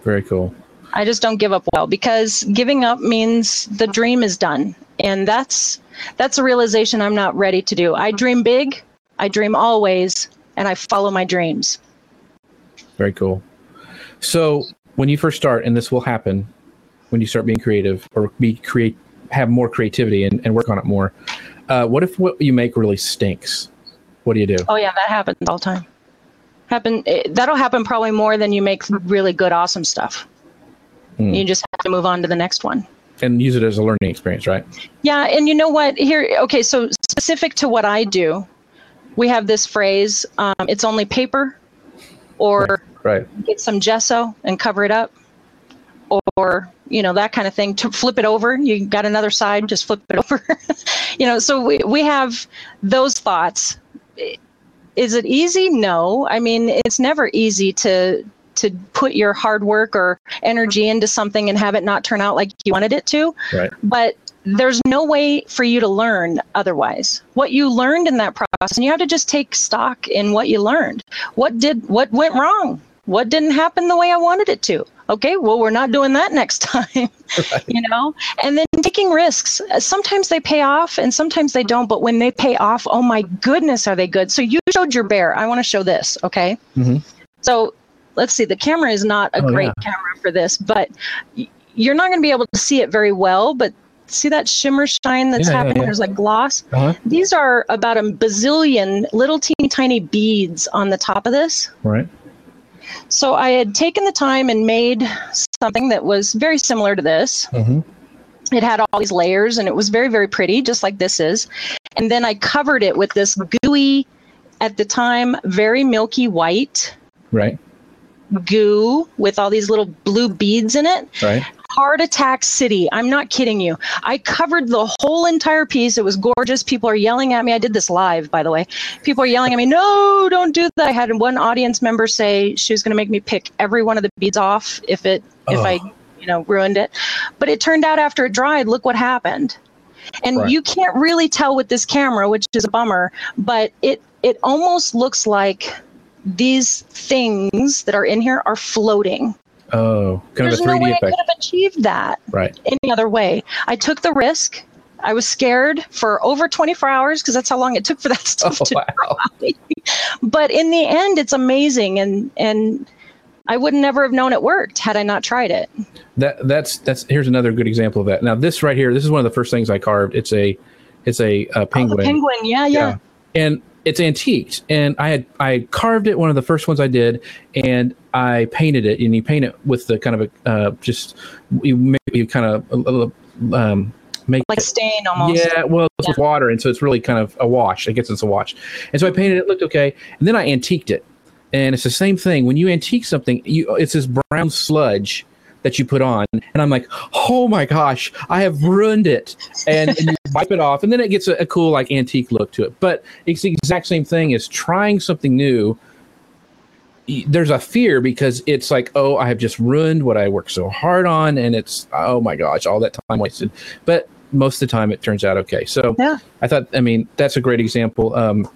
Very cool. I just don't give up well because giving up means the dream is done. And that's that's a realization I'm not ready to do. I dream big, I dream always, and I follow my dreams. Very cool. So, when you first start and this will happen when you start being creative or be create have more creativity and, and work on it more. Uh, what if what you make really stinks? What do you do? Oh yeah, that happens all the time. Happen eh, that'll happen probably more than you make really good, awesome stuff. Mm. You just have to move on to the next one. And use it as a learning experience, right? Yeah, and you know what? Here, okay, so specific to what I do, we have this phrase: um, "It's only paper," or right. right. get some gesso and cover it up, or you know that kind of thing to flip it over you got another side just flip it [laughs] over you know so we, we have those thoughts is it easy no i mean it's never easy to to put your hard work or energy into something and have it not turn out like you wanted it to right. but there's no way for you to learn otherwise. What you learned in that process and you have to just take stock in what you learned. What did what went wrong? What didn't happen the way i wanted it to? Okay well we're not doing that next [laughs] time right. you know? And then taking risks. Sometimes they pay off and sometimes they don't but when they pay off oh my goodness are they good? So you showed your bear. I want to show this okay? Mm-hmm. so let's see the camera is not a oh, great yeah. camera for this but you're not going to be able to see it very well but see that shimmer shine that's yeah, happening yeah, there's like gloss uh-huh. these are about a bazillion little teeny tiny beads on the top of this right so I had taken the time and made something that was very similar to this. Mm-hmm. It had all these layers and it was very, very pretty, just like this is. And then I covered it with this gooey, at the time, very milky white. Right. Goo with all these little blue beads in it. Right. Heart Attack City. I'm not kidding you. I covered the whole entire piece. It was gorgeous. People are yelling at me. I did this live, by the way. People are yelling at me, no, don't do that. I had one audience member say she was going to make me pick every one of the beads off if it, oh. if I, you know, ruined it. But it turned out after it dried, look what happened. And right. you can't really tell with this camera, which is a bummer, but it, it almost looks like these things that are in here are floating. Oh, kind There's of a 3D no way effect. I could have achieved that right. any other way. I took the risk. I was scared for over 24 hours because that's how long it took for that [laughs] stuff oh, to wow. dry. [laughs] but in the end, it's amazing, and and I would never have known it worked had I not tried it. That that's that's here's another good example of that. Now this right here, this is one of the first things I carved. It's a it's a, a oh, penguin. Oh, penguin, yeah, yeah, yeah. And it's antiqued. And i had i carved it one of the first ones i did and i painted it and you paint it with the kind of a uh, just you make you kind of a little um make like stain almost. Yeah well it's yeah. with water and so it's really kind of a wash. I guess it's a wash. And so i painted it looked okay and then i antiqued it. And it's the same thing. When you antique something you it's this brown sludge that you put on. And I'm like, oh my gosh, I have ruined it. And, and you wipe it off, and then it gets a, a cool, like, antique look to it. But it's the exact same thing as trying something new there's a fear because it's like, oh, I have just ruined what I worked so hard on, and it's oh my gosh, all that time wasted. But most of the time, it turns out okay. So yeah. I thought, I mean, that's a great example. Um,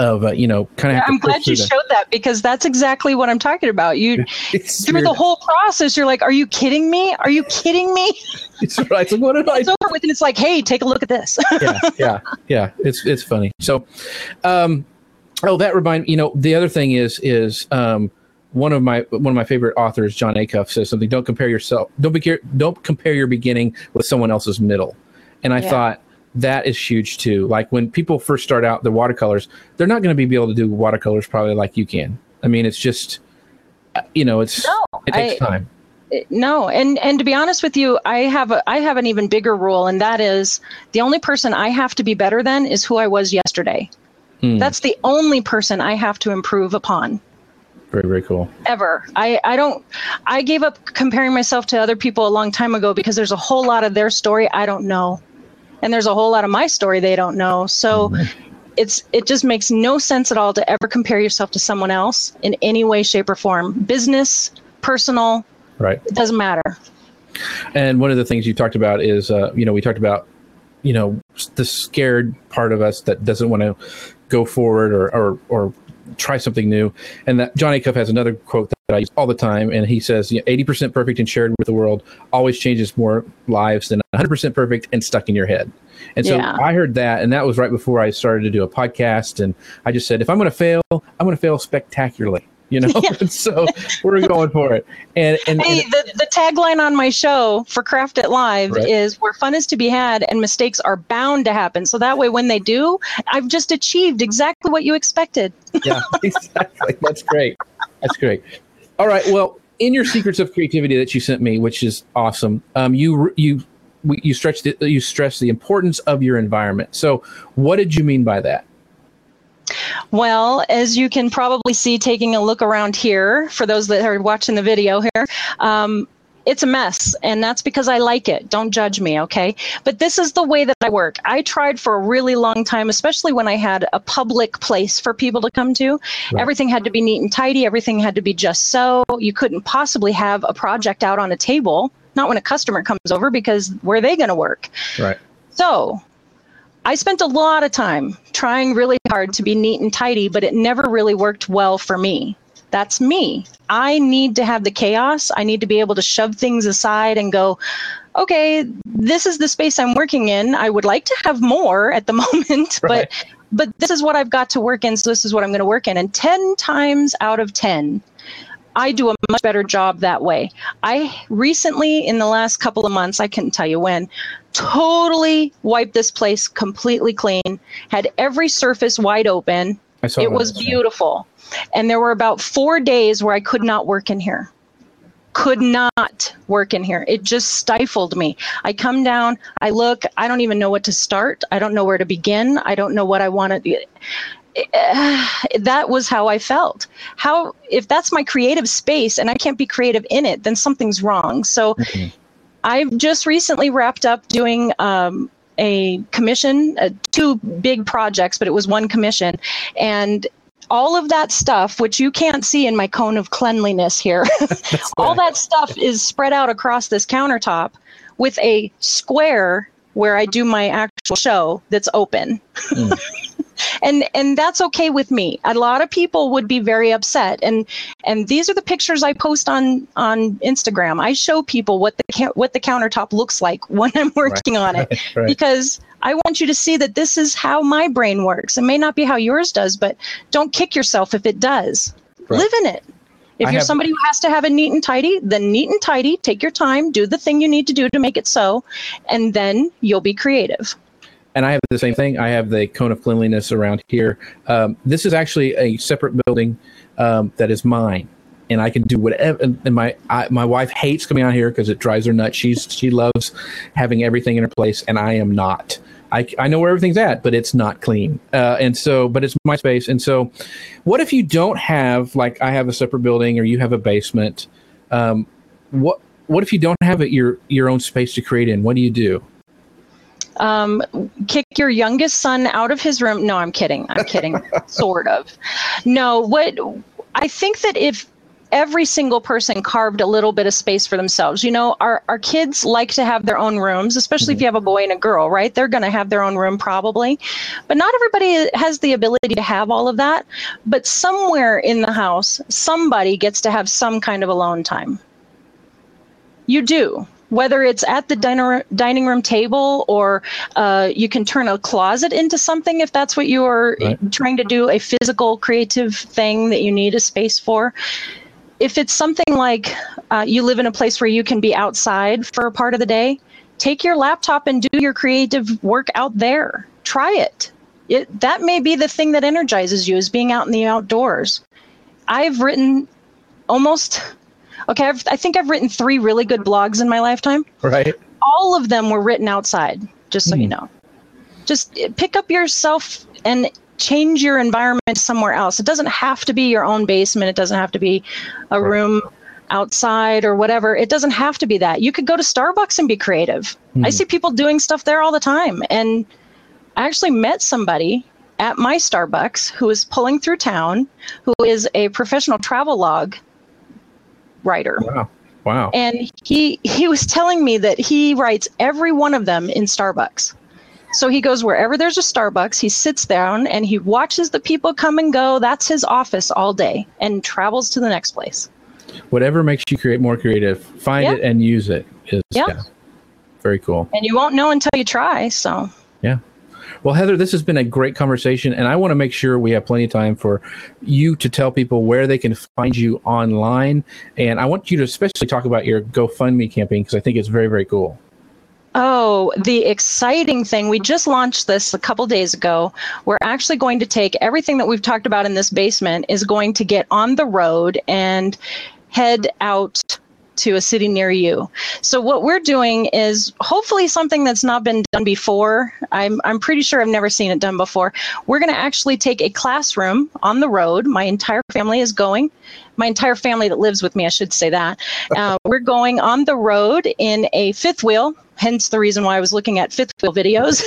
of uh, you know kind of. Yeah, I'm glad you showed that because that's exactly what I'm talking about. You [laughs] through the whole process, you're like, "Are you kidding me? Are you kidding me?" [laughs] It's right. It's like, what did it's I? over with, and it's like, "Hey, take a look at this." [laughs] yeah, yeah, yeah. It's it's funny. So, um, oh, that remind you know the other thing is is um one of my one of my favorite authors, Jon Acuff, says something. Don't compare yourself. Don't be don't compare your beginning with someone else's middle. And I yeah. thought that is huge too. Like when people first start out the watercolors, they're not going to be able to do watercolors probably like you can. I mean, it's just uh, you know, it's no, it takes I, time. No, and and to be honest with you, I have a I have an even bigger rule, and that is the only person I have to be better than is who I was yesterday. Hmm. That's the only person I have to improve upon. Very, very cool. Ever. I, I don't, I gave up comparing myself to other people a long time ago because there's a whole lot of their story I don't know. And there's a whole lot of my story they don't know. So it's, it just makes no sense at all to ever compare yourself to someone else in any way, shape, or form. Business, personal, right. It doesn't matter. And one of the things you talked about is, uh, you know, we talked about, you know, the scared part of us that doesn't want to go forward or, or, or try something new. And that Johnny Acuff has another quote that I use all the time, and he says, you know, "80% perfect and shared with the world always changes more lives than 100% perfect and stuck in your head." And so yeah. I heard that, and that was right before I started to do a podcast. And I just said, if I'm going to fail, I'm going to fail spectacularly you know. [laughs] Yeah. [laughs] so we're going for it. And and, hey, and, the, the tagline on my show for Craft It Live right. is where fun is to be had and mistakes are bound to happen. So that way, when they do, I've just achieved exactly what you expected. yeah, [laughs] exactly. That's great. That's great. All right. Well, in your secrets of creativity that you sent me, which is awesome, um, you you you stretched the, you stress the importance of your environment. So, what did you mean by that? Well, as you can probably see, taking a look around here, for those that are watching the video here, um, it's a mess and that's because I like it. Don't judge me, okay? But this is the way that I work. I tried for a really long time, especially when I had a public place for people to come to. Right. Everything had to be neat and tidy, everything had to be just so. You couldn't possibly have a project out on a table, not when a customer comes over because where are they going to work? Right. So, I spent a lot of time trying really hard to be neat and tidy, but it never really worked well for me. That's me. I need to have the chaos. I need to be able to shove things aside and go, okay, this is the space I'm working in. I would like to have more at the [laughs] moment, right. but but this is what I've got to work in, so this is what I'm going to work in. And 10 times out of 10, I do a much better job that way. I recently, in the last couple of months, I couldn't tell you when, totally wiped this place completely clean, had every surface wide open. It was beautiful. And there were about four days where I could not work in here. Could not work in here. It just stifled me. I come down, I look, I don't even know what to start. I don't know where to begin. I don't know what I want to [sighs] that was how I felt. How if that's my creative space and I can't be creative in it, then something's wrong. So mm-hmm. I've just recently wrapped up doing um, a commission, uh, two big projects, but it was one commission, and all of that stuff, which you can't see in my cone of cleanliness here, [laughs] all that stuff is spread out across this countertop with a square where I do my actual show that's open. Mm. [laughs] and and that's okay with me. A lot of people would be very upset. And and these are the pictures i post on on instagram. I show people what the what the countertop looks like [laughs] when i'm working right. on it. [laughs] Right. because i want you to see that this is how my brain works. It may not be how yours does but don't kick yourself if it does. Live in it. If I you're have, somebody who has to have a neat and tidy, then neat and tidy, take your time, do the thing you need to do to make it so, and then you'll be creative and I have the same thing. I have the cone of cleanliness around here. Um, this is actually a separate building um, that is mine, and I can do whatever. And my I, my wife hates coming out here because it drives her nuts. She's she loves having everything in her place, and I am not. I, I know where everything's at, but it's not clean. Uh, and so, but it's my space. And so, what if you don't have like I have a separate building or you have a basement? Um, what what if you don't have it your your own space to create in? What do you do? Um, kick your youngest son out of his room. No, I'm kidding. I'm kidding. [laughs] sort of. No, what I think that if every single person carved a little bit of space for themselves. You know, our, our kids like to have their own rooms, especially mm-hmm. if you have a boy and a girl, right? They're going to have their own room probably. But not everybody has the ability to have all of that. But somewhere in the house, somebody gets to have some kind of alone time. You do whether it's at the diner, dining room table or uh, you can turn a closet into something if that's what you are right. trying to do a physical creative thing that you need a space for if it's something like uh, you live in a place where you can be outside for a part of the day, take your laptop and do your creative work out there. Try it. It that may be the thing that energizes you is being out in the outdoors. I've written almost okay. I've, I think I've written three really good blogs in my lifetime. Right. All of them were written outside. Just so mm. you hmm. know. Just pick up yourself and change your environment somewhere else. It doesn't have to be your own basement. It doesn't have to be a room outside or whatever. It doesn't have to be that. You could go to Starbucks and be creative. Mm-hmm. I see people doing stuff there all the time. And I actually met somebody at my Starbucks who is pulling through town, who is a professional travel log writer. Wow. Wow. And he he was telling me that he writes every one of them in Starbucks. So he goes wherever there's a Starbucks, he sits down and he watches the people come and go. That's his office all day and travels to the next place. Whatever makes you create more creative, find yeah. it and use it. Is, yeah. yeah. Very cool. And you won't know until you try. So, yeah. Well, Heather, this has been a great conversation, and I want to make sure we have plenty of time for you to tell people where they can find you online. And I want you to especially talk about your GoFundMe campaign because I think it's very, very cool. Oh, the exciting thing. We just launched this a couple days ago. We're actually going to take everything that we've talked about in this basement is going to get on the road and head out to a city near you. So what we're doing is hopefully something that's not been done before. I'm I'm pretty sure I've never seen it done before. We're going to actually take a classroom on the road. My entire family is going my entire family that lives with me, I should say that. [laughs] Uh, we're going on the road in a fifth wheel, hence the reason why I was looking at fifth wheel videos.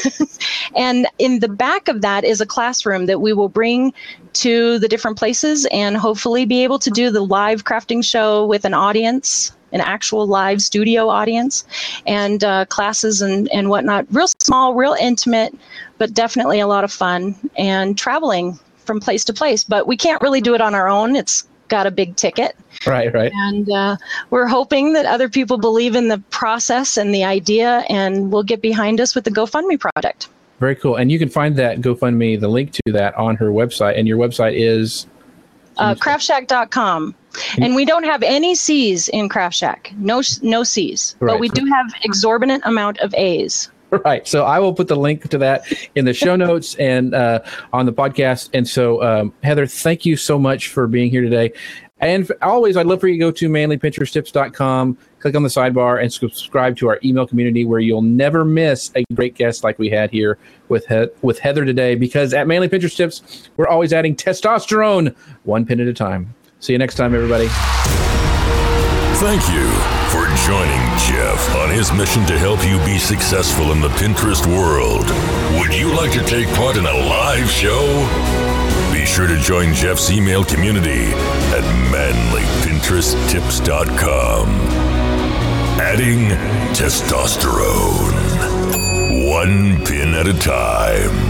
[laughs] and in the back of that is a classroom that we will bring to the different places and hopefully be able to do the live crafting show with an audience an actual live studio audience and uh, classes and, and whatnot. Real small, real intimate, but definitely a lot of fun and traveling from place to place. But we can't really do it on our own. It's got a big ticket. Right, right. And uh, we're hoping that other people believe in the process and the idea and will get behind us with the GoFundMe project. Very cool. And you can find that GoFundMe, the link to that on her website. And your website is? Uh, kraaftshaak.com. And we don't have any C's in Kraaft Shaak. No, no C's. Right. But we do have exorbitant amount of A's. Right. So I will put the link to that in the show notes and uh, on the podcast. And so, um, Heather, thank you so much for being here today. And always, I'd love for you to go to manlypinteresttips.com, click on the sidebar, and subscribe to our email community where you'll never miss a great guest like we had here with he- with Heather today. Because at Manly Pinterest Tips, we're always adding testosterone one pin at a time. See you next time, everybody. Thank you for joining Jeff on his mission to help you be successful in the Pinterest world. Would you like to take part in a live show? Be sure to join Jeff's email community at manlypinteresttips.com. Adding testosterone, one pin at a time.